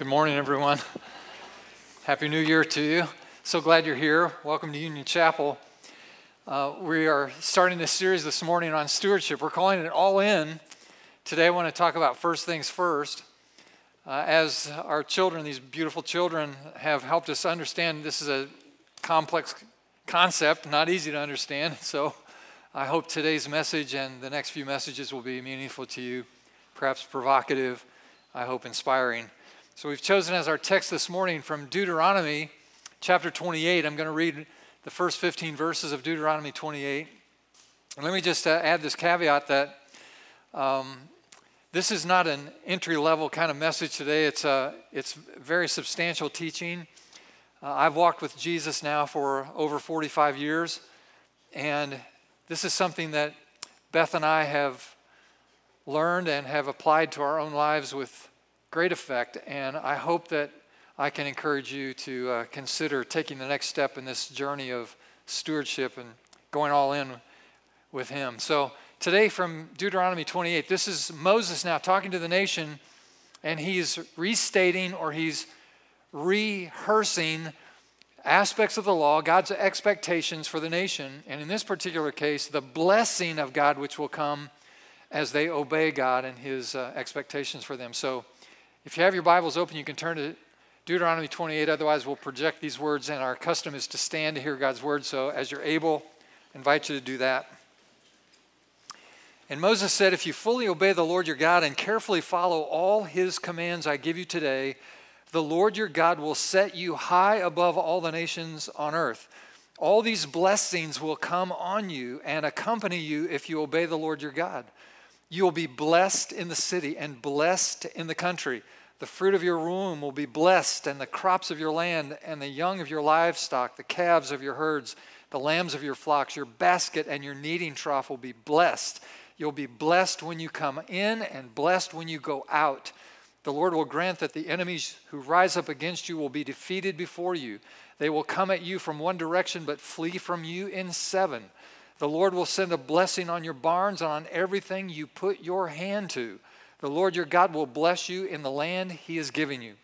Good morning, everyone. Happy New Year to you. So glad you're here. Welcome to Union Chapel. Uh, we are starting this series this morning on stewardship. We're calling it All In. Today, I want to talk about first things first. Uh, as our children, these beautiful children, have helped us understand this is a complex concept, not easy to understand. So, I hope today's message and the next few messages will be meaningful to you, perhaps provocative, I hope inspiring. So we've chosen as our text this morning from Deuteronomy chapter 28. I'm going to read the first 15 verses of Deuteronomy 28. And let me just uh, add this caveat that um, this is not an entry level kind of message today. It's, uh, it's very substantial teaching. Uh, I've walked with Jesus now for over 45 years, and this is something that Beth and I have learned and have applied to our own lives with great effect, and I hope that I can encourage you to uh, consider taking the next step in this journey of stewardship and going all in with Him. So, today from Deuteronomy 28, this is Moses now talking to the nation, and he's restating or he's rehearsing aspects of the law, God's expectations for the nation, and in this particular case, the blessing of God which will come as they obey God and His uh, expectations for them. So, if you have your Bibles open, you can turn to Deuteronomy 28. Otherwise, we'll project these words, and our custom is to stand to hear God's word. So, as you're able, I invite you to do that. And Moses said, If you fully obey the Lord your God and carefully follow all his commands I give you today, the Lord your God will set you high above all the nations on earth. All these blessings will come on you and accompany you if you obey the Lord your God. You will be blessed in the city and blessed in the country. The fruit of your womb will be blessed, and the crops of your land, and the young of your livestock, the calves of your herds, the lambs of your flocks, your basket and your kneading trough will be blessed. You'll be blessed when you come in and blessed when you go out. The Lord will grant that the enemies who rise up against you will be defeated before you. They will come at you from one direction, but flee from you in seven. The Lord will send a blessing on your barns and on everything you put your hand to. The Lord your God will bless you in the land he is giving you.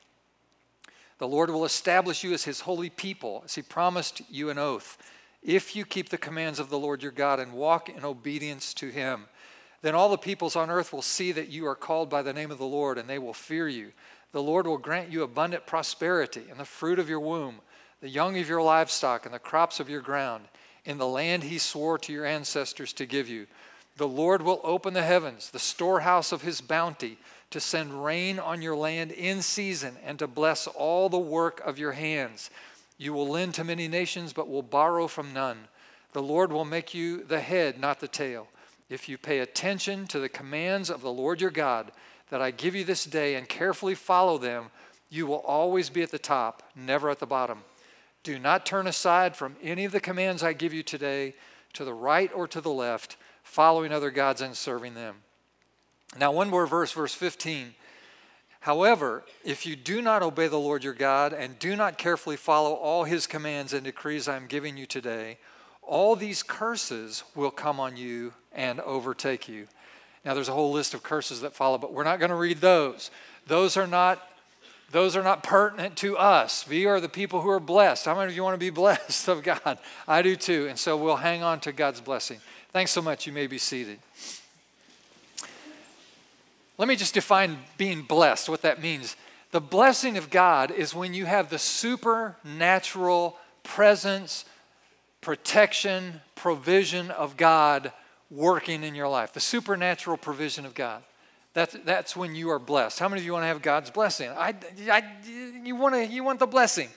The Lord will establish you as his holy people, as he promised you an oath. If you keep the commands of the Lord your God and walk in obedience to him, then all the peoples on earth will see that you are called by the name of the Lord, and they will fear you. The Lord will grant you abundant prosperity and the fruit of your womb, the young of your livestock, and the crops of your ground in the land he swore to your ancestors to give you. The Lord will open the heavens, the storehouse of his bounty, to send rain on your land in season and to bless all the work of your hands. You will lend to many nations, but will borrow from none. The Lord will make you the head, not the tail. If you pay attention to the commands of the Lord your God that I give you this day and carefully follow them, you will always be at the top, never at the bottom. Do not turn aside from any of the commands I give you today to the right or to the left, following other gods and serving them. Now, one more verse, verse 15. However, if you do not obey the Lord your God and do not carefully follow all his commands and decrees I am giving you today, all these curses will come on you and overtake you. Now, there's a whole list of curses that follow, but we're not going to read those. Those are not those are not pertinent to us. We are the people who are blessed. How many of you want to be blessed of God? I do too. And so we'll hang on to God's blessing. Thanks so much. You may be seated. Let me just define being blessed, what that means. The blessing of God is when you have the supernatural presence, protection, provision of God working in your life. The supernatural provision of God. That's, that's when you are blessed. How many of you want to have God's blessing? I, I, you, want to, you want the blessing.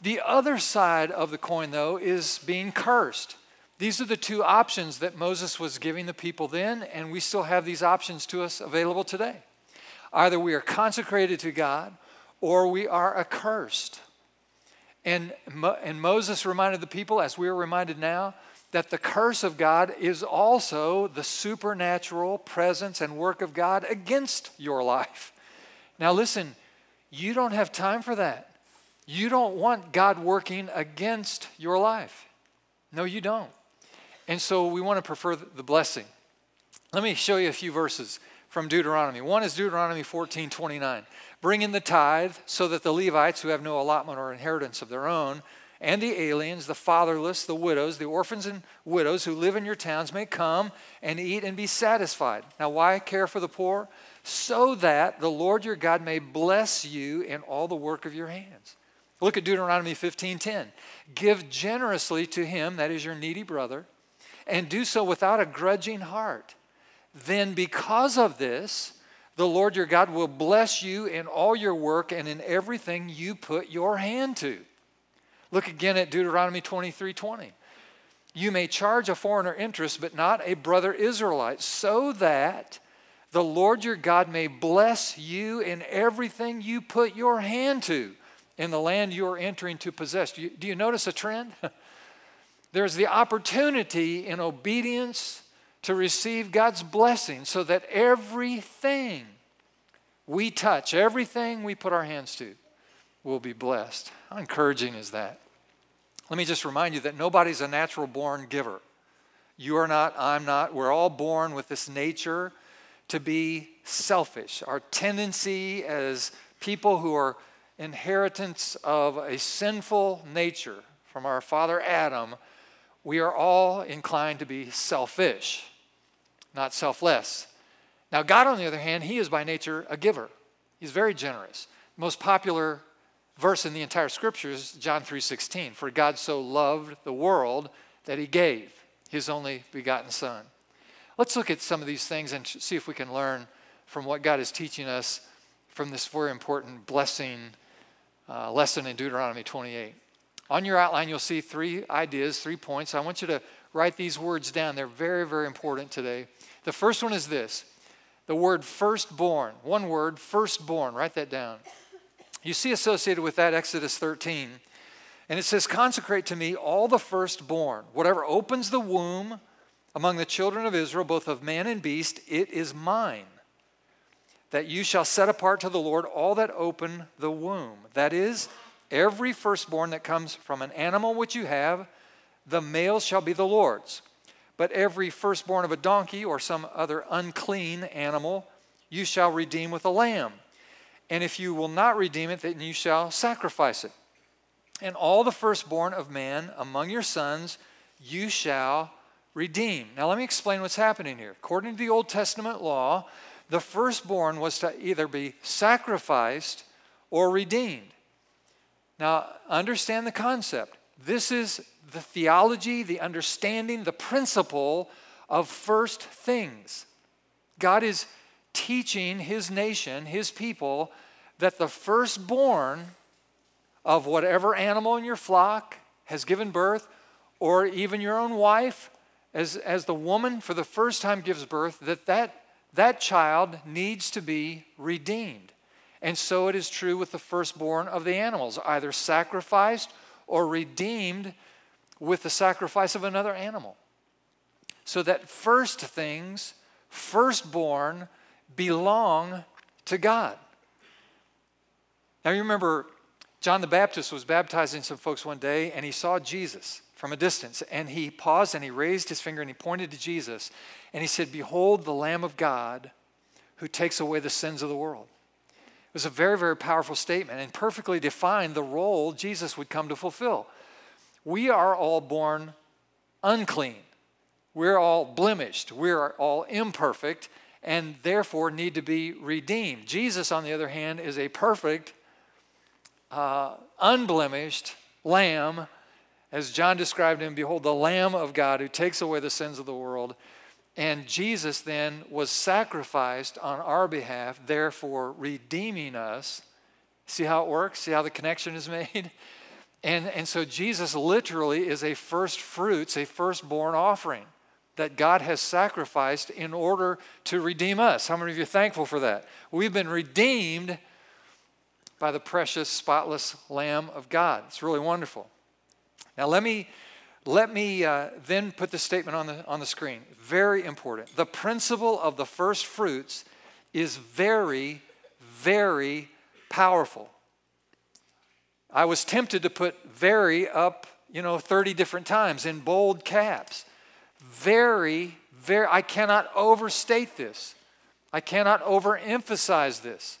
The other side of the coin, though, is being cursed. These are the two options that Moses was giving the people then, and we still have these options to us available today. Either we are consecrated to God or we are accursed. And, and Moses reminded the people, as we are reminded now, that the curse of God is also the supernatural presence and work of God against your life. Now, listen, you don't have time for that. You don't want God working against your life. No, you don't. And so we want to prefer the blessing. Let me show you a few verses. from Deuteronomy. One is Deuteronomy 14 29. Bring in the tithe so that the Levites, who have no allotment or inheritance of their own, and the aliens, the fatherless, the widows, the orphans and widows who live in your towns may come and eat and be satisfied. Now, why care for the poor? So that the Lord your God may bless you in all the work of your hands. Look at Deuteronomy 15:10. Give generously to him, that is your needy brother, and do so without a grudging heart. Then because of this, the Lord your God will bless you in all your work and in everything you put your hand to. Look again at Deuteronomy 23 20. You may charge a foreigner interest, but not a brother Israelite, so that the Lord your God may bless you in everything you put your hand to in the land you are entering to possess. Do you, do you notice a trend? There's the opportunity in obedience to receive God's blessing so that everything we touch, everything we put our hands to, will be blessed. How encouraging is that? Let me just remind you that nobody's a natural born giver. You are not, I'm not. We're all born with this nature to be selfish. Our tendency as people who are inheritance of a sinful nature from our father Adam, we are all inclined to be selfish not selfless. Now, God, on the other hand, He is by nature a giver. He's very generous. Most popular verse in the entire scriptures, John 3:16. For God so loved the world that He gave His only begotten Son. Let's look at some of these things and see if we can learn from what God is teaching us from this very important blessing uh, lesson in Deuteronomy 28. On your outline, you'll see three ideas, three points. I want you to write these words down. They're very, very important today. The first one is this the word firstborn. One word, firstborn. Write that down. You see associated with that Exodus 13. And it says, Consecrate to me all the firstborn. Whatever opens the womb among the children of Israel, both of man and beast, it is mine. That you shall set apart to the Lord all that open the womb. That is, every firstborn that comes from an animal which you have, the male shall be the Lord's. But every firstborn of a donkey or some other unclean animal you shall redeem with a lamb. And if you will not redeem it, then you shall sacrifice it. And all the firstborn of man among your sons you shall redeem. Now, let me explain what's happening here. According to the Old Testament law, the firstborn was to either be sacrificed or redeemed. Now, understand the concept. This is the theology, the understanding, the principle of first things. God is teaching his nation, his people, that the firstborn of whatever animal in your flock has given birth, or even your own wife, as, as the woman for the first time gives birth, that, that that child needs to be redeemed. And so it is true with the firstborn of the animals, either sacrificed or redeemed with the sacrifice of another animal. So that first things, firstborn, belong to God. Now you remember John the Baptist was baptizing some folks one day and he saw Jesus from a distance and he paused and he raised his finger and he pointed to Jesus and he said, Behold the Lamb of God who takes away the sins of the world. It was a very, very powerful statement and perfectly defined the role Jesus would come to fulfill. We are all born unclean. We're all blemished. We're all imperfect and therefore need to be redeemed. Jesus, on the other hand, is a perfect, uh, unblemished lamb. As John described him, behold, the Lamb of God who takes away the sins of the world. And Jesus then was sacrificed on our behalf, therefore redeeming us. See how it works? See how the connection is made? And, and so Jesus literally is a first fruits, a firstborn offering that God has sacrificed in order to redeem us. How many of you are thankful for that? We've been redeemed by the precious, spotless Lamb of God. It's really wonderful. Now, let me, let me uh, then put the statement on the, on the screen. Very important. The principle of the first fruits is very, very powerful. I was tempted to put very up, you know, 30 different times in bold caps. Very, very, I cannot overstate this. I cannot overemphasize this.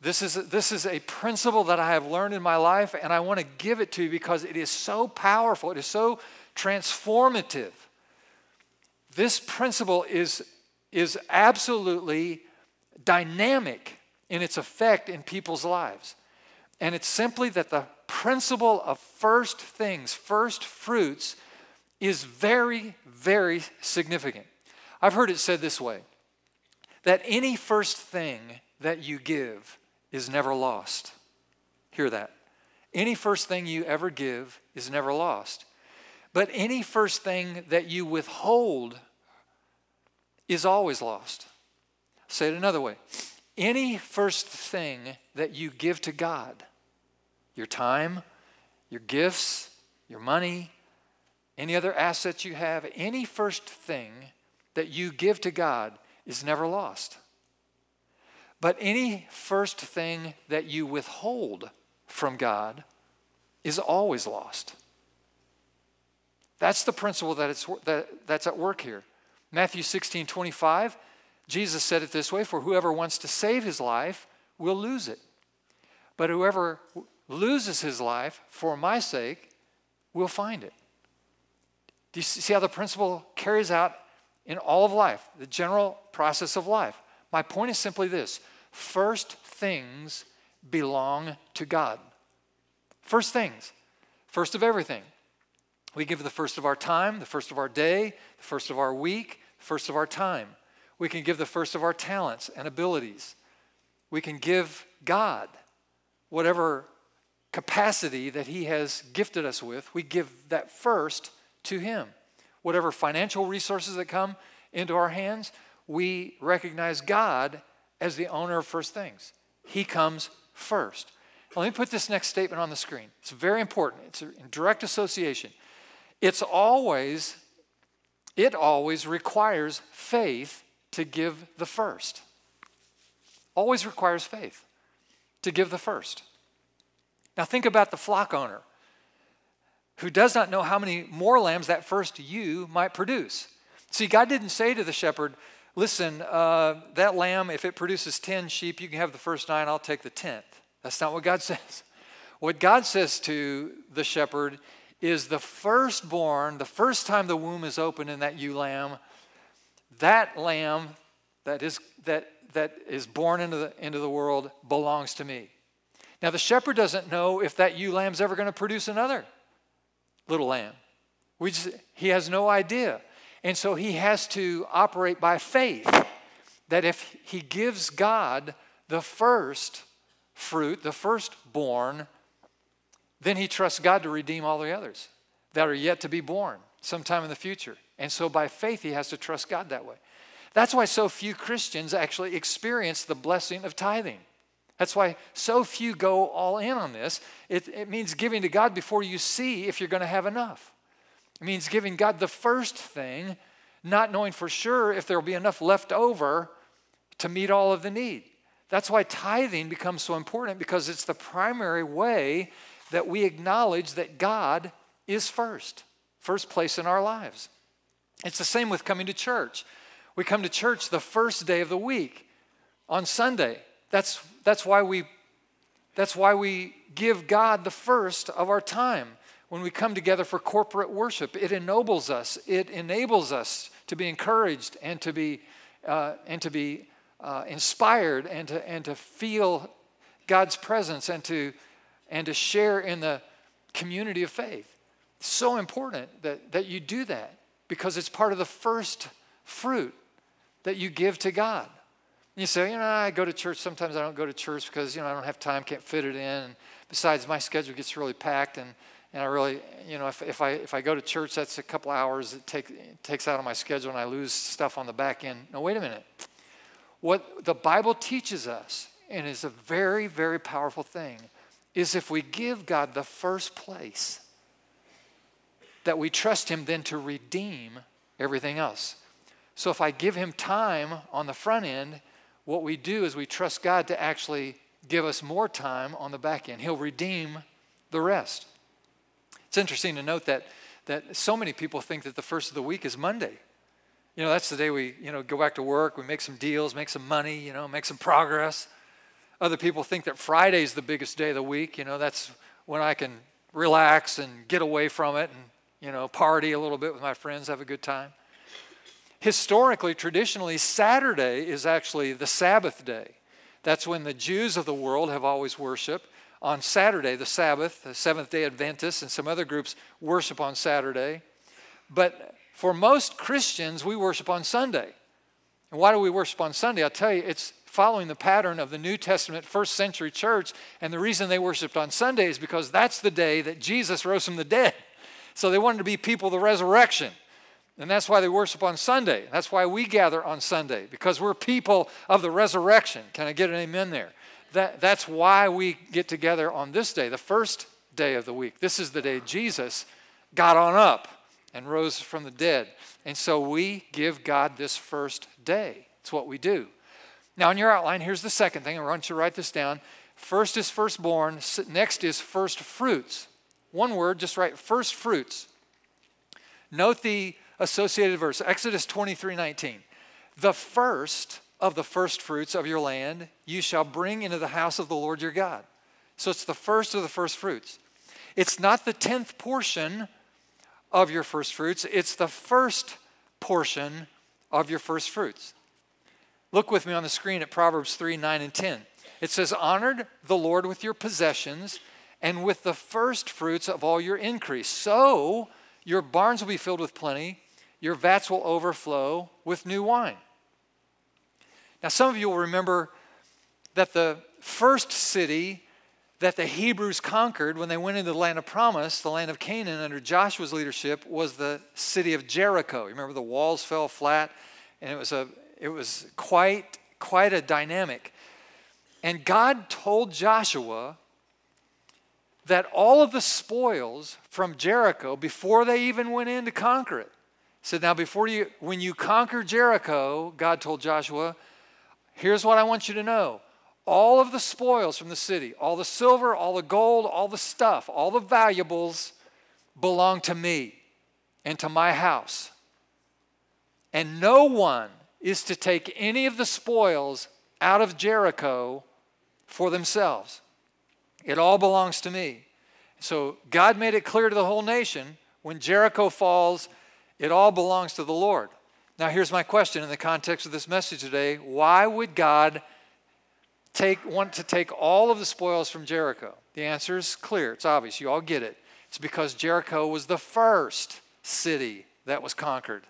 This is, this is a principle that I have learned in my life, and I want to give it to you because it is so powerful. It is so transformative. This principle is, is absolutely dynamic in its effect in people's lives. And it's simply that the principle of first things, first fruits, is very, very significant. I've heard it said this way that any first thing that you give is never lost. Hear that. Any first thing you ever give is never lost. But any first thing that you withhold is always lost. Say it another way. Any first thing that you give to God, your time, your gifts, your money, any other assets you have, any first thing that you give to God is never lost. But any first thing that you withhold from God is always lost. That's the principle that it's, that, that's at work here. Matthew 16 25, Jesus said it this way For whoever wants to save his life will lose it. But whoever loses his life for my sake will find it. Do you see how the principle carries out in all of life, the general process of life? My point is simply this first things belong to God. First things, first of everything. We give the first of our time, the first of our day, the first of our week, the first of our time. We can give the first of our talents and abilities. We can give God whatever capacity that He has gifted us with, we give that first to Him. Whatever financial resources that come into our hands, we recognize God as the owner of first things. He comes first. Let me put this next statement on the screen. It's very important. It's in direct association. It's always, it always requires faith to give the first. Always requires faith to give the first. Now, think about the flock owner who does not know how many more lambs that first ewe might produce. See, God didn't say to the shepherd, Listen, uh, that lamb, if it produces 10 sheep, you can have the first nine, I'll take the 10th. That's not what God says. What God says to the shepherd is the firstborn, the first time the womb is open in that ewe lamb, that lamb that is, that, that is born into the, into the world belongs to me. Now, the shepherd doesn't know if that ewe lamb's ever going to produce another little lamb. We just, he has no idea. And so he has to operate by faith that if he gives God the first fruit, the firstborn, then he trusts God to redeem all the others that are yet to be born sometime in the future. And so by faith, he has to trust God that way. That's why so few Christians actually experience the blessing of tithing. That's why so few go all in on this. It, it means giving to God before you see if you're going to have enough. It means giving God the first thing, not knowing for sure if there will be enough left over to meet all of the need. That's why tithing becomes so important because it's the primary way that we acknowledge that God is first, first place in our lives. It's the same with coming to church. We come to church the first day of the week on Sunday. That's, that's, why, we, that's why we give God the first of our time when we come together for corporate worship. It ennobles us, it enables us to be encouraged and to be, uh, and to be uh, inspired and to, and to feel God's presence and to, and to share in the community of faith. So important that, that you do that because it's part of the first fruit that you give to God. You say, you know, I go to church. Sometimes I don't go to church because, you know, I don't have time, can't fit it in. And besides, my schedule gets really packed. And and I really, you know, if, if, I, if I go to church, that's a couple hours it, take, it takes out of my schedule and I lose stuff on the back end. No, wait a minute. What the Bible teaches us, and is a very, very powerful thing, is if we give God the first place, that we trust Him then to redeem everything else. So if I give Him time on the front end, what we do is we trust God to actually give us more time on the back end. He'll redeem the rest. It's interesting to note that, that so many people think that the first of the week is Monday. You know, that's the day we, you know, go back to work, we make some deals, make some money, you know, make some progress. Other people think that Friday's the biggest day of the week. You know, that's when I can relax and get away from it and, you know, party a little bit with my friends, have a good time. Historically, traditionally, Saturday is actually the Sabbath day. That's when the Jews of the world have always worshiped. On Saturday, the Sabbath, the Seventh day Adventists, and some other groups worship on Saturday. But for most Christians, we worship on Sunday. And why do we worship on Sunday? I'll tell you, it's following the pattern of the New Testament first century church. And the reason they worshiped on Sunday is because that's the day that Jesus rose from the dead. So they wanted to be people of the resurrection. And that's why they worship on Sunday. That's why we gather on Sunday, because we're people of the resurrection. Can I get an amen there? That, that's why we get together on this day, the first day of the week. This is the day Jesus got on up and rose from the dead. And so we give God this first day. It's what we do. Now, in your outline, here's the second thing. I want you to write this down. First is firstborn, next is first fruits. One word, just write first fruits. Note the associated verse Exodus 23 19. The first of the first fruits of your land you shall bring into the house of the Lord your God. So it's the first of the first fruits. It's not the tenth portion of your first fruits, it's the first portion of your first fruits. Look with me on the screen at Proverbs 3 9 and 10. It says, Honored the Lord with your possessions and with the first fruits of all your increase. So your barns will be filled with plenty, your vats will overflow with new wine. Now, some of you will remember that the first city that the Hebrews conquered when they went into the land of promise, the land of Canaan, under Joshua's leadership, was the city of Jericho. You remember the walls fell flat, and it was, a, it was quite, quite a dynamic. And God told Joshua that all of the spoils from Jericho, before they even went in to conquer it, said, Now, before you, when you conquer Jericho, God told Joshua, here's what I want you to know all of the spoils from the city, all the silver, all the gold, all the stuff, all the valuables belong to me and to my house. And no one is to take any of the spoils out of Jericho for themselves. It all belongs to me. So God made it clear to the whole nation when Jericho falls, it all belongs to the Lord. Now, here's my question in the context of this message today why would God take, want to take all of the spoils from Jericho? The answer is clear. It's obvious. You all get it. It's because Jericho was the first city that was conquered.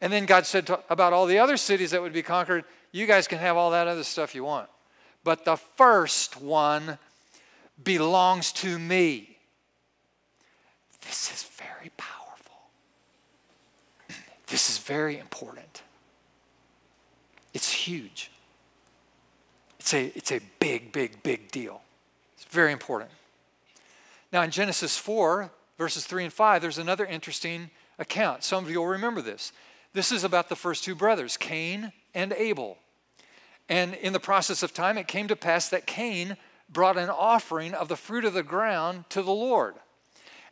And then God said to, about all the other cities that would be conquered, you guys can have all that other stuff you want. But the first one belongs to me. This is very powerful. This is very important. It's huge. It's a, it's a big, big, big deal. It's very important. Now, in Genesis 4, verses 3 and 5, there's another interesting account. Some of you will remember this. This is about the first two brothers, Cain and Abel. And in the process of time, it came to pass that Cain brought an offering of the fruit of the ground to the Lord.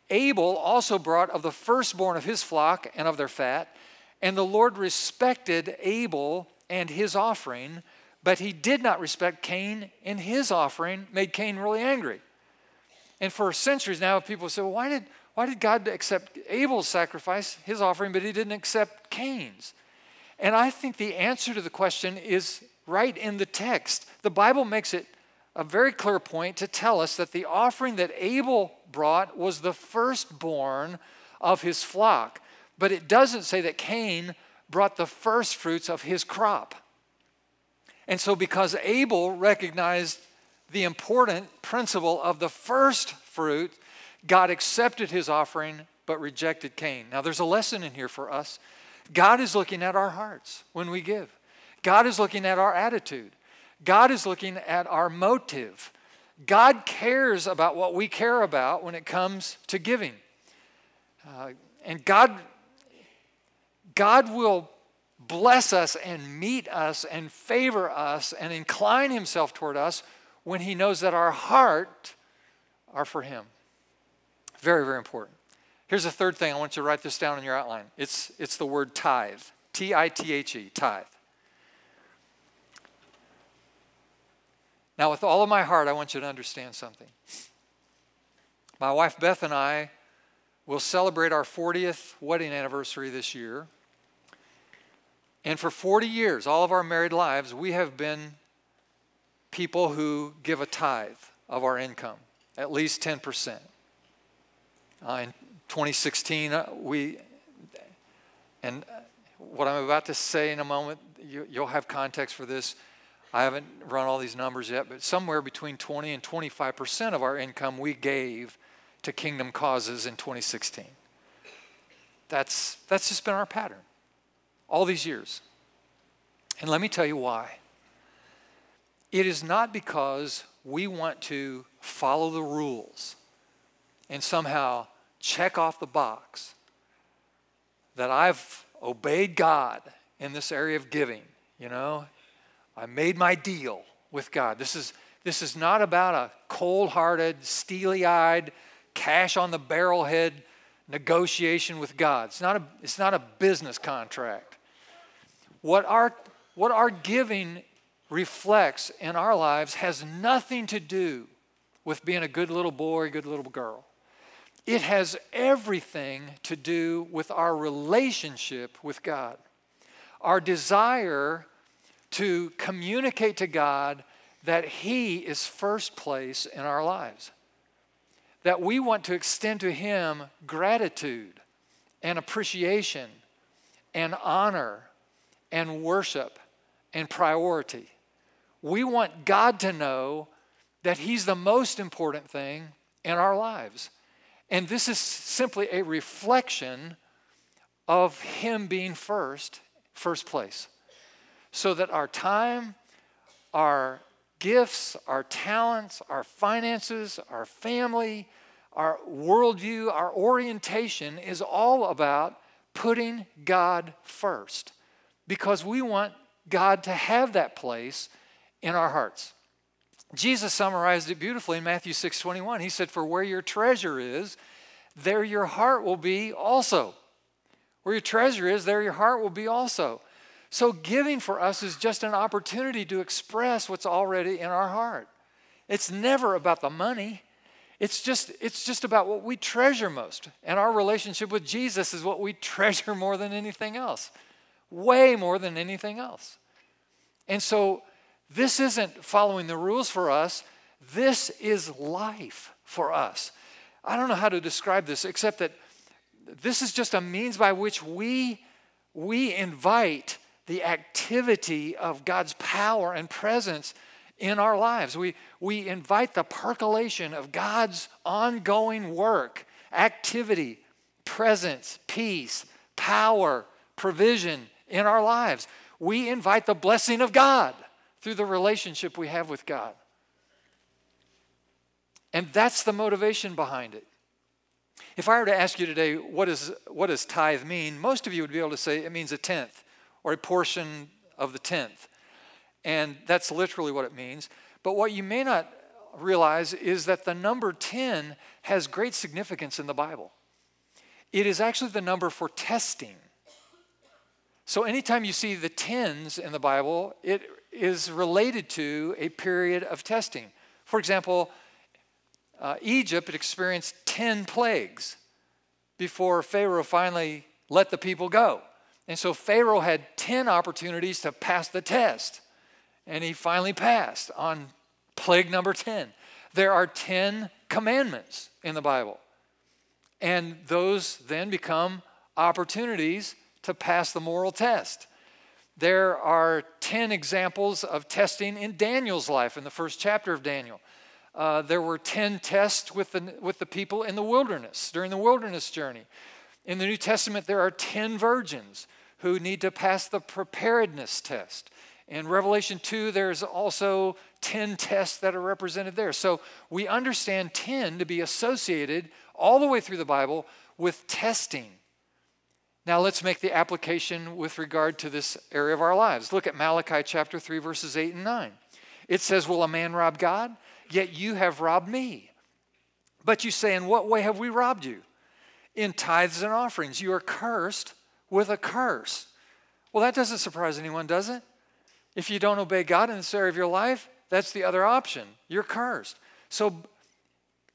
Abel also brought of the firstborn of his flock and of their fat, and the Lord respected Abel and his offering, but he did not respect Cain and his offering, made Cain really angry. And for centuries now, people say, well, why did, why did God accept Abel's sacrifice, his offering, but he didn't accept Cain's? And I think the answer to the question is right in the text. The Bible makes it a very clear point to tell us that the offering that Abel brought was the firstborn of his flock. But it doesn't say that Cain brought the first fruits of his crop. And so, because Abel recognized the important principle of the first fruit, God accepted his offering but rejected Cain. Now, there's a lesson in here for us. God is looking at our hearts when we give, God is looking at our attitude. God is looking at our motive. God cares about what we care about when it comes to giving. Uh, and God, God will bless us and meet us and favor us and incline himself toward us when he knows that our heart are for him. Very, very important. Here's the third thing. I want you to write this down in your outline. It's, it's the word tithe. T I T H E, tithe. Now, with all of my heart, I want you to understand something. My wife Beth and I will celebrate our 40th wedding anniversary this year. And for 40 years, all of our married lives, we have been people who give a tithe of our income, at least 10%. Uh, in 2016, uh, we, and what I'm about to say in a moment, you, you'll have context for this. I haven't run all these numbers yet, but somewhere between 20 and 25% of our income we gave to kingdom causes in 2016. That's, that's just been our pattern all these years. And let me tell you why. It is not because we want to follow the rules and somehow check off the box that I've obeyed God in this area of giving. You know, I made my deal with God. This is, this is not about a cold hearted, steely eyed, cash on the barrelhead negotiation with God. It's not a, it's not a business contract. What our, what our giving reflects in our lives has nothing to do with being a good little boy, good little girl. It has everything to do with our relationship with God. Our desire to communicate to God that He is first place in our lives. That we want to extend to Him gratitude and appreciation and honor and worship and priority. We want God to know that He's the most important thing in our lives. And this is simply a reflection of Him being first, first place. So that our time, our gifts, our talents, our finances, our family, our worldview, our orientation is all about putting God first because we want God to have that place in our hearts. Jesus summarized it beautifully in Matthew 6 21. He said, For where your treasure is, there your heart will be also. Where your treasure is, there your heart will be also. So, giving for us is just an opportunity to express what's already in our heart. It's never about the money. It's just, it's just about what we treasure most. And our relationship with Jesus is what we treasure more than anything else, way more than anything else. And so, this isn't following the rules for us, this is life for us. I don't know how to describe this except that this is just a means by which we, we invite the activity of God's power and presence in our lives. We, we invite the percolation of God's ongoing work, activity, presence, peace, power, provision in our lives. We invite the blessing of God through the relationship we have with God. And that's the motivation behind it. If I were to ask you today, what, is, what does tithe mean? Most of you would be able to say it means a tenth or a portion of the tenth. And that's literally what it means. But what you may not realize is that the number 10 has great significance in the Bible. It is actually the number for testing. So anytime you see the tens in the Bible, it is related to a period of testing. For example, uh, Egypt experienced 10 plagues before Pharaoh finally let the people go. And so Pharaoh had 10 opportunities to pass the test. And he finally passed on plague number 10. There are 10 commandments in the Bible. And those then become opportunities to pass the moral test. There are 10 examples of testing in Daniel's life in the first chapter of Daniel. Uh, there were 10 tests with the, with the people in the wilderness during the wilderness journey. In the New Testament, there are 10 virgins who need to pass the preparedness test. In Revelation 2, there's also 10 tests that are represented there. So we understand 10 to be associated all the way through the Bible with testing. Now let's make the application with regard to this area of our lives. Look at Malachi chapter 3, verses 8 and 9. It says, Will a man rob God? Yet you have robbed me. But you say, In what way have we robbed you? In tithes and offerings. You are cursed with a curse. Well, that doesn't surprise anyone, does it? If you don't obey God in this area of your life, that's the other option. You're cursed. So,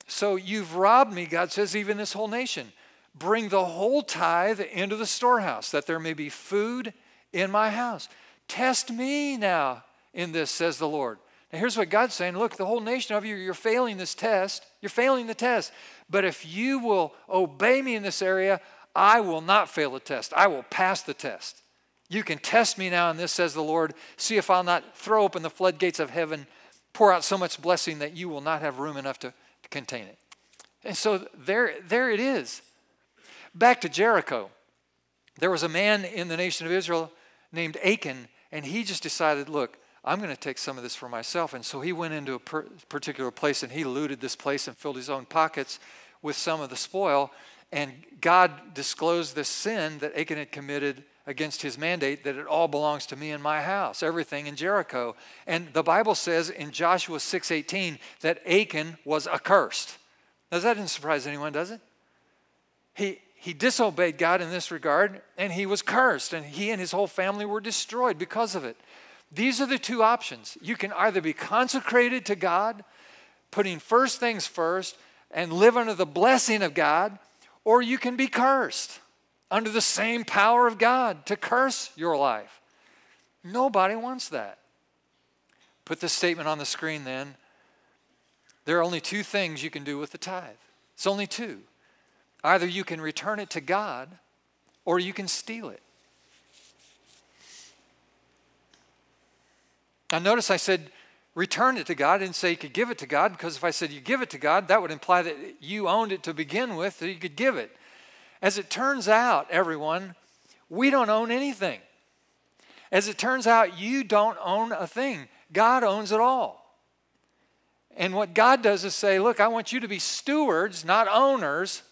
so you've robbed me, God says, even this whole nation. Bring the whole tithe into the storehouse, that there may be food in my house. Test me now in this, says the Lord. Now, here's what God's saying Look, the whole nation of you, you're failing this test. You're failing the test. But if you will obey me in this area, I will not fail the test. I will pass the test. You can test me now in this, says the Lord. See if I'll not throw open the floodgates of heaven, pour out so much blessing that you will not have room enough to, contain it. And so there, there it is. Back to Jericho. There was a man in the nation of Israel named Achan, and he just decided, look, I'm going to take some of this for myself. And so he went into a per- particular place and he looted this place and filled his own pockets with some of the spoil. And God disclosed this sin that Achan had committed against his mandate that it all belongs to me and my house, everything in Jericho. And the Bible says in Joshua 6:18 that Achan was accursed. Now that didn't surprise anyone, does it? He he disobeyed God in this regard and he was cursed and he and his whole family were destroyed because of it. These are the two options. You can either be consecrated to God, putting first things first and live under the blessing of God, or you can be cursed under the same power of God to curse your life. Nobody wants that. Put this statement on the screen then. There are only two things you can do with the tithe. It's only two. Either you can return it to God or you can steal it. Now, notice I said return it to God. I didn't say you could give it to God because if I said you give it to God, that would imply that you owned it to begin with, that you could give it. As it turns out, everyone, we don't own anything. As it turns out, you don't own a thing. God owns it all. And what God does is say, Look, I want you to be stewards, not owners,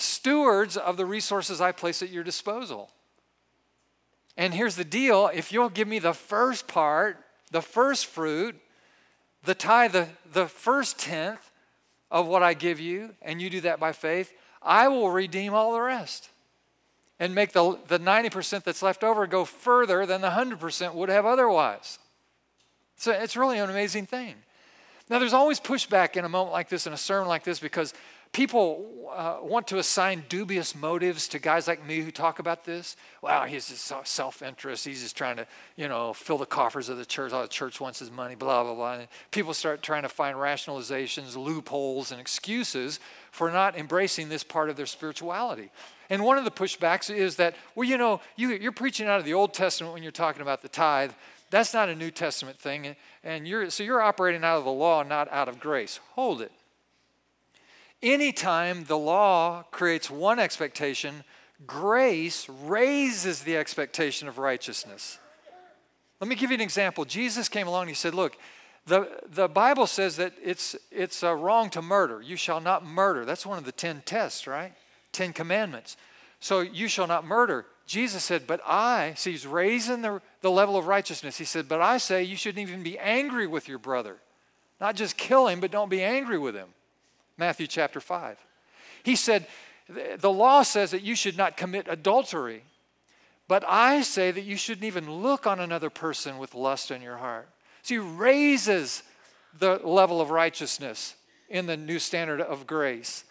stewards of the resources I place at your disposal. And here's the deal if you'll give me the first part, the first fruit, the tithe, the, the first tenth of what I give you, and you do that by faith, I will redeem all the rest and make the, the 90% that's left over go further than the 100% would have otherwise. So it's really an amazing thing. Now, there's always pushback in a moment like this, in a sermon like this, because people uh, want to assign dubious motives to guys like me who talk about this. Wow, he's just self-interest. He's just trying to, you know, fill the coffers of the church. All the church wants his money, blah, blah, blah. And people start trying to find rationalizations, loopholes, and excuses for not embracing this part of their spirituality. And one of the pushbacks is that, well, you know, you, you're preaching out of the Old Testament when you're talking about the tithe. That's not a New Testament thing. And you're, so you're operating out of the law, not out of grace. Hold it. Anytime the law creates one expectation, grace raises the expectation of righteousness. Let me give you an example. Jesus came along and he said, Look, the, the Bible says that it's, it's uh, wrong to murder. You shall not murder. That's one of the 10 tests, right? 10 commandments. So you shall not murder. Jesus said, But I, see, he's raising the, the level of righteousness. He said, But I say you shouldn't even be angry with your brother. Not just kill him, but don't be angry with him. Matthew chapter 5. He said, The law says that you should not commit adultery. But I say that you shouldn't even look on another person with lust in your heart. So he raises the level of righteousness in the new standard of grace.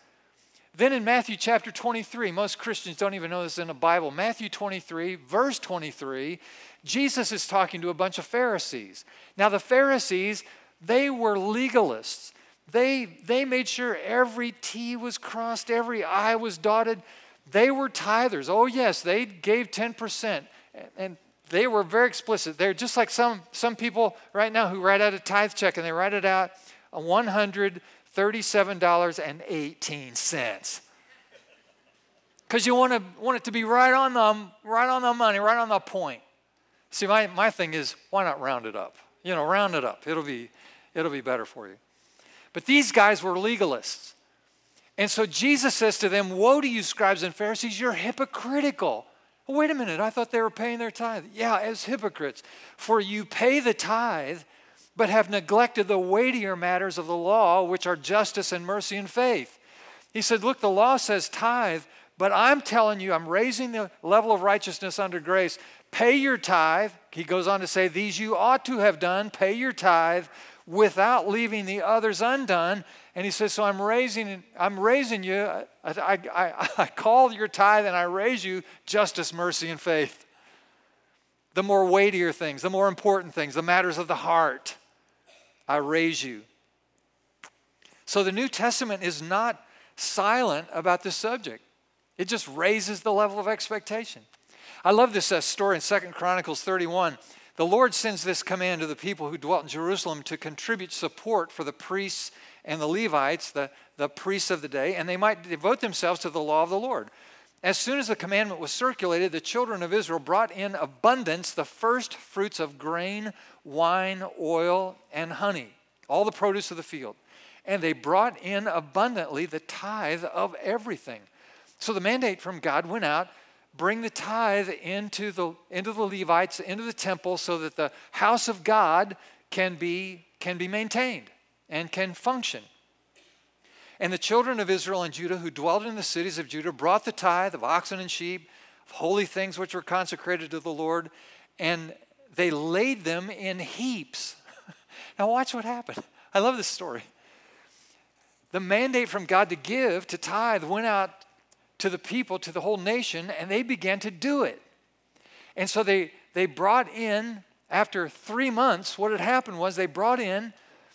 Then in Matthew chapter 23, most Christians don't even know this in the Bible. Matthew 23, verse 23, Jesus is talking to a bunch of Pharisees. Now, the Pharisees, they were legalists. They, they made sure every T was crossed, every I was dotted. They were tithers. Oh, yes, they gave 10%. And they were very explicit. They're just like some, some people right now who write out a tithe check and they write it out $137.18. Because you want, to, want it to be right on, the, right on the money, right on the point. See, my, my thing is, why not round it up? You know, round it up. It'll be, it'll be better for you. But these guys were legalists. And so Jesus says to them, Woe to you, scribes and Pharisees, you're hypocritical. Wait a minute, I thought they were paying their tithe. Yeah, as hypocrites. For you pay the tithe, but have neglected the weightier matters of the law, which are justice and mercy and faith. He said, Look, the law says tithe, but I'm telling you, I'm raising the level of righteousness under grace pay your tithe. He goes on to say, These you ought to have done, pay your tithe without leaving the others undone. And he says, So I'm raising, I'm raising you. I, I, I, I call your tithe and I raise you justice, mercy, and faith. The more weightier things, the more important things, the matters of the heart, I raise you. So the New Testament is not silent about this subject. It just raises the level of expectation. I love this uh, story in Second Chronicles 31. The Lord sends this command to the people who dwelt in Jerusalem to contribute support for the priests and the Levites, the, the priests of the day, and they might devote themselves to the law of the Lord. As soon as the commandment was circulated, the children of Israel brought in abundance the first fruits of grain, wine, oil, and honey, all the produce of the field. And they brought in abundantly the tithe of everything. So the mandate from God went out bring the tithe into the, into the Levites, into the temple, so that the house of God can be, can be maintained and can function. And the children of Israel and Judah who dwelt in the cities of Judah brought the tithe of oxen and sheep, of holy things which were consecrated to the Lord, and they laid them in heaps. now, watch what happened. I love this story. The mandate from God to give, to tithe, went out to the people, to the whole nation, and they began to do it. And so they, they brought in, after three months, what had happened was they brought in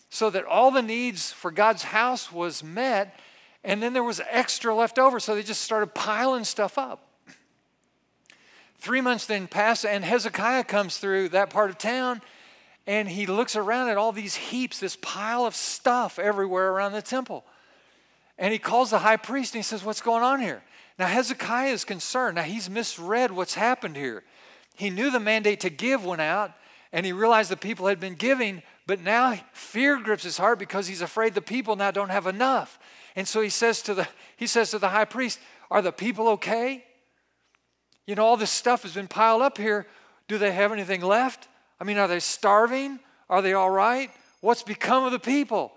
so that all the needs for God's house was met, and then there was extra left over, so they just started piling stuff up. Three months then pass, and Hezekiah comes through that part of town, and he looks around at all these heaps, this pile of stuff everywhere around the temple. And he calls the high priest and he says, What's going on here? Now, Hezekiah is concerned. Now, he's misread what's happened here. He knew the mandate to give went out, and he realized the people had been giving, but now fear grips his heart because he's afraid the people now don't have enough. And so he says to the, he says to the high priest, Are the people okay? You know, all this stuff has been piled up here. Do they have anything left? I mean, are they starving? Are they all right? What's become of the people?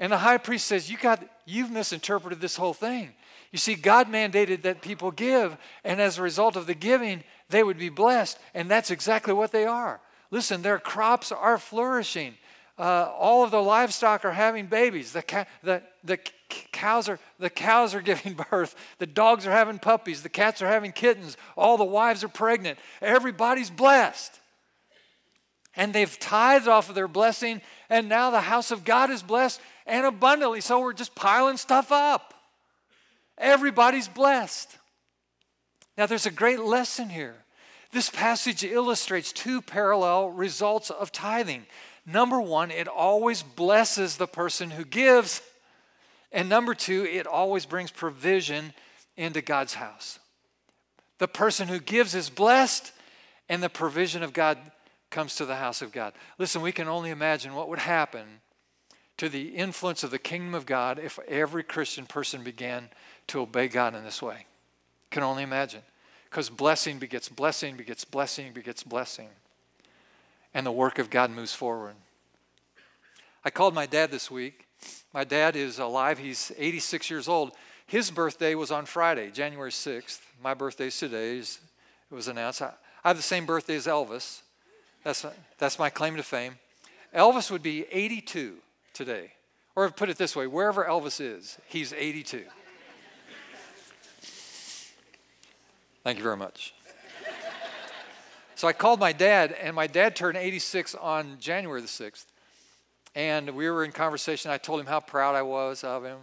And the high priest says, You got you've misinterpreted this whole thing. You see, God mandated that people give, and as a result of the giving, they would be blessed, and that's exactly what they are. Listen, their crops are flourishing. Uh, all of the livestock are having babies. The, ca- the, the, cows are, the cows are giving birth. The dogs are having puppies. The cats are having kittens. All the wives are pregnant. Everybody's blessed. And they've tithed off of their blessing, and now the house of God is blessed and abundantly. So we're just piling stuff up. Everybody's blessed. Now, there's a great lesson here. This passage illustrates two parallel results of tithing. Number one, it always blesses the person who gives. And number two, it always brings provision into God's house. The person who gives is blessed, and the provision of God comes to the house of God. Listen, we can only imagine what would happen to the influence of the kingdom of God if every Christian person began to obey God in this way. Can only imagine. Because blessing begets blessing, begets blessing, begets blessing. And the work of God moves forward. I called my dad this week. My dad is alive, he's 86 years old. His birthday was on Friday, January 6th. My birthday is today, it was announced. I have the same birthday as Elvis. That's, that's my claim to fame. Elvis would be 82 today. Or put it this way wherever Elvis is, he's 82. Thank you very much. so I called my dad, and my dad turned 86 on January the 6th. And we were in conversation. I told him how proud I was of him.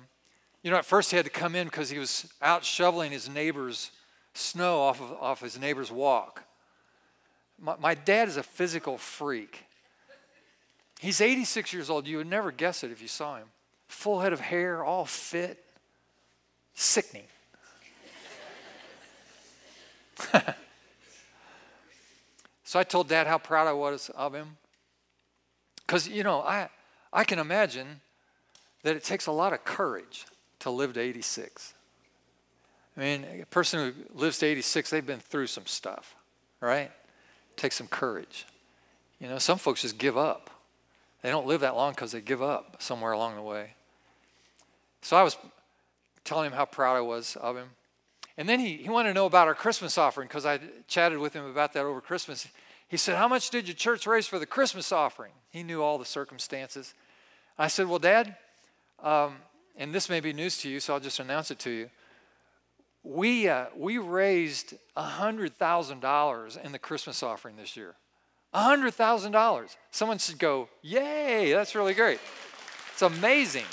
You know, at first he had to come in because he was out shoveling his neighbor's snow off of off his neighbor's walk. My, my dad is a physical freak. He's 86 years old. You would never guess it if you saw him. Full head of hair, all fit, sickening. so I told dad how proud I was of him. Because, you know, I, I can imagine that it takes a lot of courage to live to 86. I mean, a person who lives to 86, they've been through some stuff, right? It takes some courage. You know, some folks just give up. They don't live that long because they give up somewhere along the way. So I was telling him how proud I was of him. And then he, he wanted to know about our Christmas offering because I chatted with him about that over Christmas. He said, How much did your church raise for the Christmas offering? He knew all the circumstances. I said, Well, Dad, um, and this may be news to you, so I'll just announce it to you. We, uh, we raised $100,000 in the Christmas offering this year. $100,000. Someone should go, Yay, that's really great. It's amazing.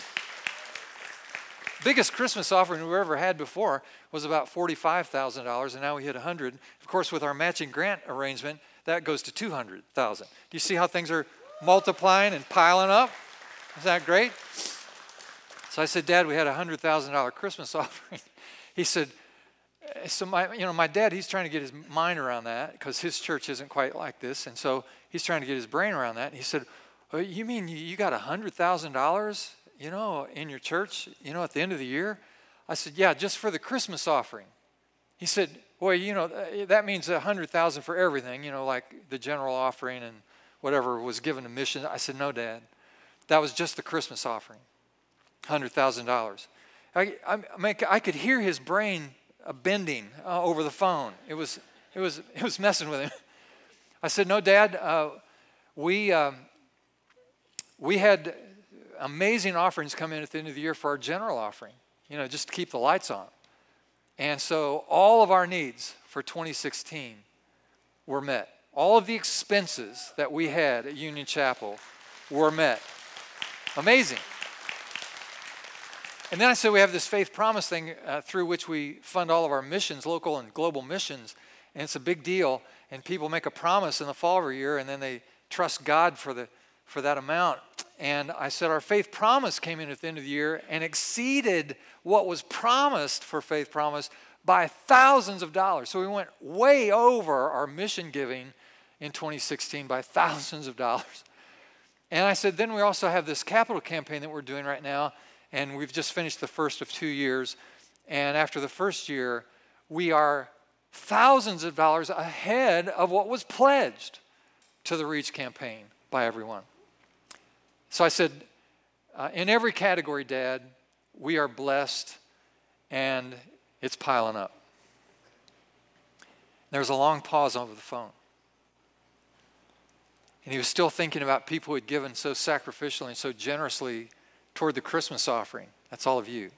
Biggest Christmas offering we ever had before was about $45,000, and now we hit 100. Of course, with our matching grant arrangement, that goes to 200,000. Do you see how things are multiplying and piling up? Isn't that great? So I said, Dad, we had a $100,000 Christmas offering. He said, eh, so my, you know, my dad, he's trying to get his mind around that because his church isn't quite like this. And so he's trying to get his brain around that. And he said, oh, you mean you got a $100,000, you know, in your church, you know, at the end of the year? I said, yeah, just for the Christmas offering. He said, boy, you know, eh, that means a 100000 for everything, you know, like the general offering and whatever was given to missions. I said, no, Dad. That was just the Christmas offering, $100,000. I, I, I could hear his brain bending uh, over the phone. It was, it, was, it was messing with him. I said, No, Dad, uh, we, um, we had amazing offerings come in at the end of the year for our general offering, you know, just to keep the lights on. And so all of our needs for 2016 were met. All of the expenses that we had at Union Chapel were met. Amazing. And then I said we have this faith promise thing uh, through which we fund all of our missions, local and global missions. And it's a big deal. And people make a promise in the fall of every year, and then they trust God for, the, for that amount. And I said our faith promise came in at the end of the year and exceeded what was promised for faith promise by thousands of dollars. So we went way over our mission giving in 2016 by thousands of dollars. And I said, then we also have this capital campaign that we're doing right now, and we've just finished the first of two years. And after the first year, we are thousands of dollars ahead of what was pledged to the REACH campaign by everyone. So I said, uh, in every category, Dad, we are blessed and it's piling up. There was a long pause over the phone. And he was still thinking about people who had given so sacrificially and so generously toward the Christmas offering. That's all of you.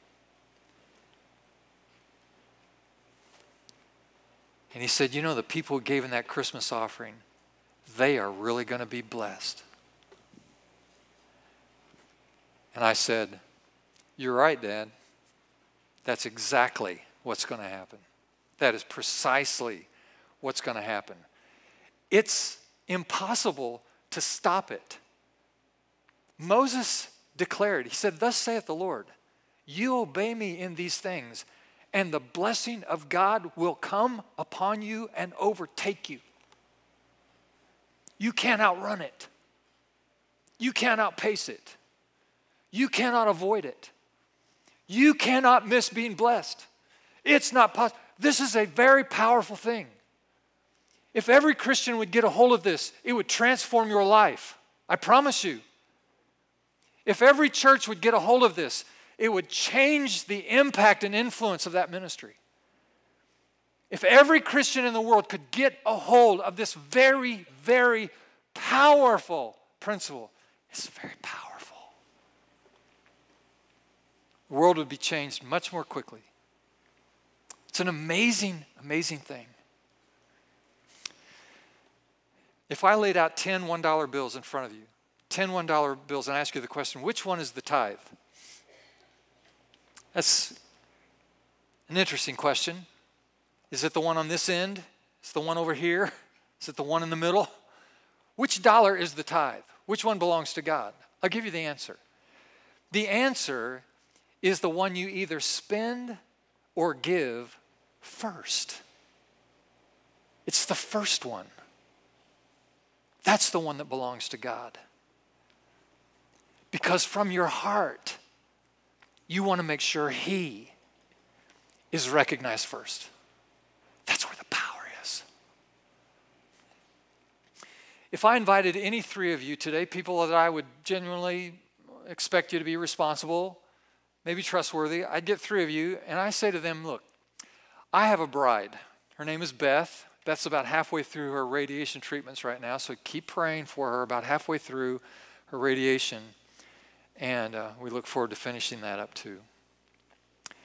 And he said, You know, the people who gave in that Christmas offering, they are really going to be blessed. And I said, You're right, Dad. That's exactly what's going to happen. That is precisely what's going to happen. It's impossible to stop it. Moses declared, He said, Thus saith the Lord, you obey me in these things, and the blessing of God will come upon you and overtake you. You can't outrun it, you can't outpace it, you cannot avoid it. You cannot miss being blessed. It's not possible. This is a very powerful thing. If every Christian would get a hold of this, it would transform your life. I promise you. If every church would get a hold of this, it would change the impact and influence of that ministry. If every Christian in the world could get a hold of this very, very powerful principle, it's very powerful. The world would be changed much more quickly. It's an amazing, amazing thing. If I laid out 10 $1 bills in front of you, 10 $1 bills, and I ask you the question, which one is the tithe? That's an interesting question. Is it the one on this end? Is it the one over here? Is it the one in the middle? Which dollar is the tithe? Which one belongs to God? I'll give you the answer. The answer is the one you either spend or give first. It's the first one. That's the one that belongs to God. Because from your heart, you want to make sure He is recognized first. That's where the power is. If I invited any three of you today, people that I would genuinely expect you to be responsible, maybe trustworthy, I'd get three of you and I say to them, look, I have a bride. Her name is Beth. Beth's about halfway through her radiation treatments right now, so keep praying for her about halfway through her radiation. And uh, we look forward to finishing that up too.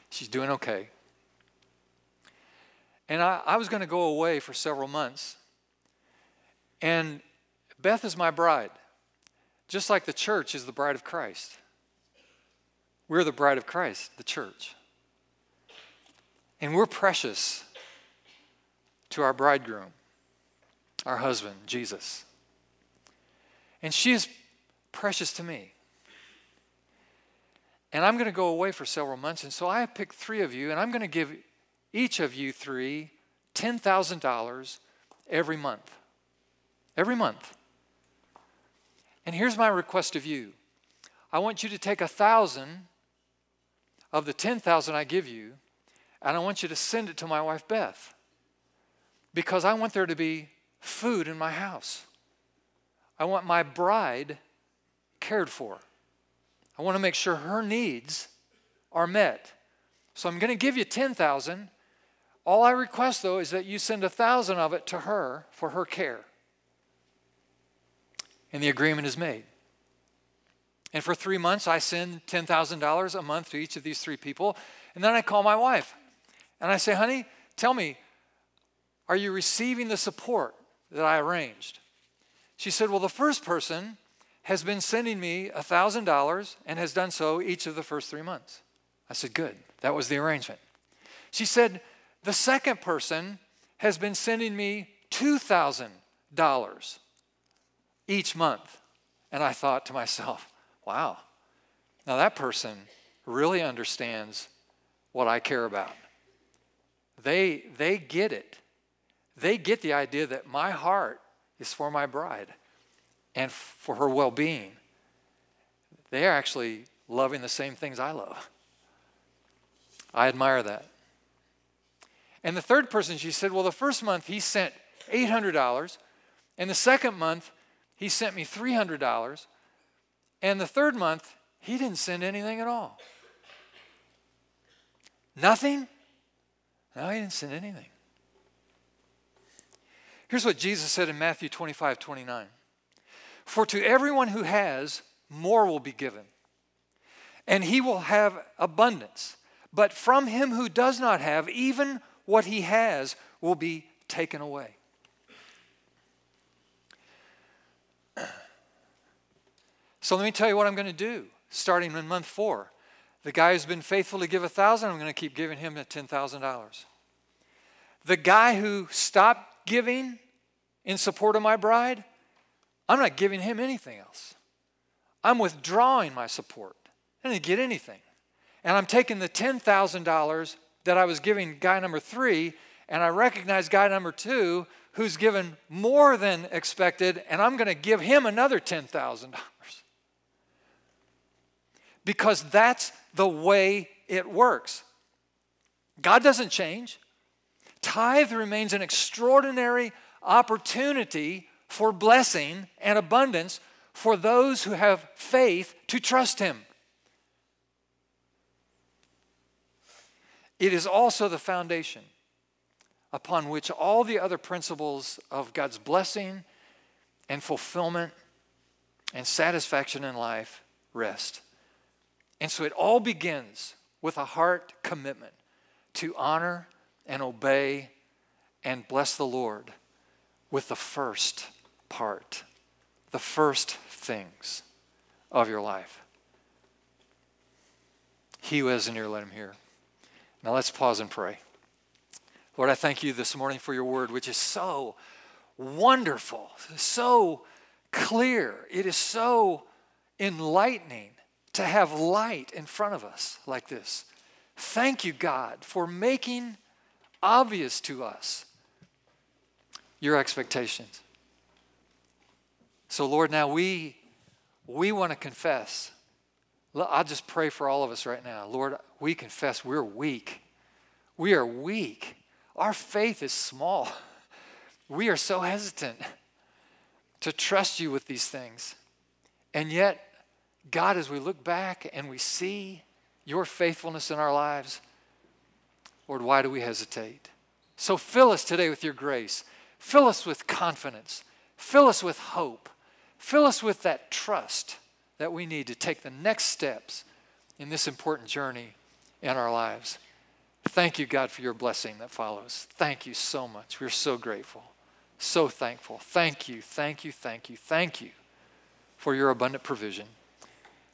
She's doing okay. And I, I was going to go away for several months. And Beth is my bride, just like the church is the bride of Christ. We're the bride of Christ, the church. And we're precious to our bridegroom, our husband, Jesus. And she is precious to me. And I'm going to go away for several months. And so I have picked three of you, and I'm going to give each of you three $10,000 every month. Every month. And here's my request of you I want you to take a thousand of the 10,000 I give you, and I want you to send it to my wife Beth because I want there to be food in my house. I want my bride cared for. I want to make sure her needs are met. So I'm going to give you 10,000. All I request though is that you send a thousand of it to her for her care. And the agreement is made. And for three months, I send $10,000 a month to each of these three people. And then I call my wife and I say, honey, tell me, are you receiving the support that I arranged? She said, Well, the first person has been sending me $1,000 and has done so each of the first three months. I said, Good. That was the arrangement. She said, The second person has been sending me $2,000 each month. And I thought to myself, Wow, now that person really understands what I care about. They, they get it they get the idea that my heart is for my bride and for her well being. They are actually loving the same things I love. I admire that. And the third person, she said, Well, the first month he sent $800, and the second month he sent me $300, and the third month he didn't send anything at all. Nothing? No, he didn't send anything. Here's what Jesus said in Matthew 25 29. For to everyone who has, more will be given, and he will have abundance. But from him who does not have, even what he has will be taken away. So let me tell you what I'm going to do starting in month four. The guy who's been faithful to give a thousand, I'm going to keep giving him $10,000. The guy who stopped giving in support of my bride, I'm not giving him anything else. I'm withdrawing my support. I didn't get anything. And I'm taking the $10,000 that I was giving guy number three, and I recognize guy number two who's given more than expected, and I'm going to give him another $10,000. Because that's the way it works. God doesn't change. Tithe remains an extraordinary opportunity for blessing and abundance for those who have faith to trust Him. It is also the foundation upon which all the other principles of God's blessing and fulfillment and satisfaction in life rest. And so it all begins with a heart commitment to honor and obey and bless the Lord with the first part, the first things of your life. He who has an ear, let him hear. Now let's pause and pray. Lord, I thank you this morning for your word, which is so wonderful, so clear. It is so enlightening to have light in front of us like this. Thank you, God, for making obvious to us your expectations. So, Lord, now we, we want to confess. I'll just pray for all of us right now. Lord, we confess we're weak. We are weak. Our faith is small. We are so hesitant to trust you with these things. And yet, God, as we look back and we see your faithfulness in our lives, Lord, why do we hesitate? So fill us today with your grace. Fill us with confidence. Fill us with hope. Fill us with that trust that we need to take the next steps in this important journey in our lives. Thank you, God, for your blessing that follows. Thank you so much. We're so grateful, so thankful. Thank you, thank you, thank you, thank you for your abundant provision.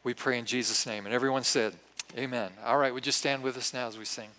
We pray in Jesus' name. And everyone said, Amen. All right, would you stand with us now as we sing?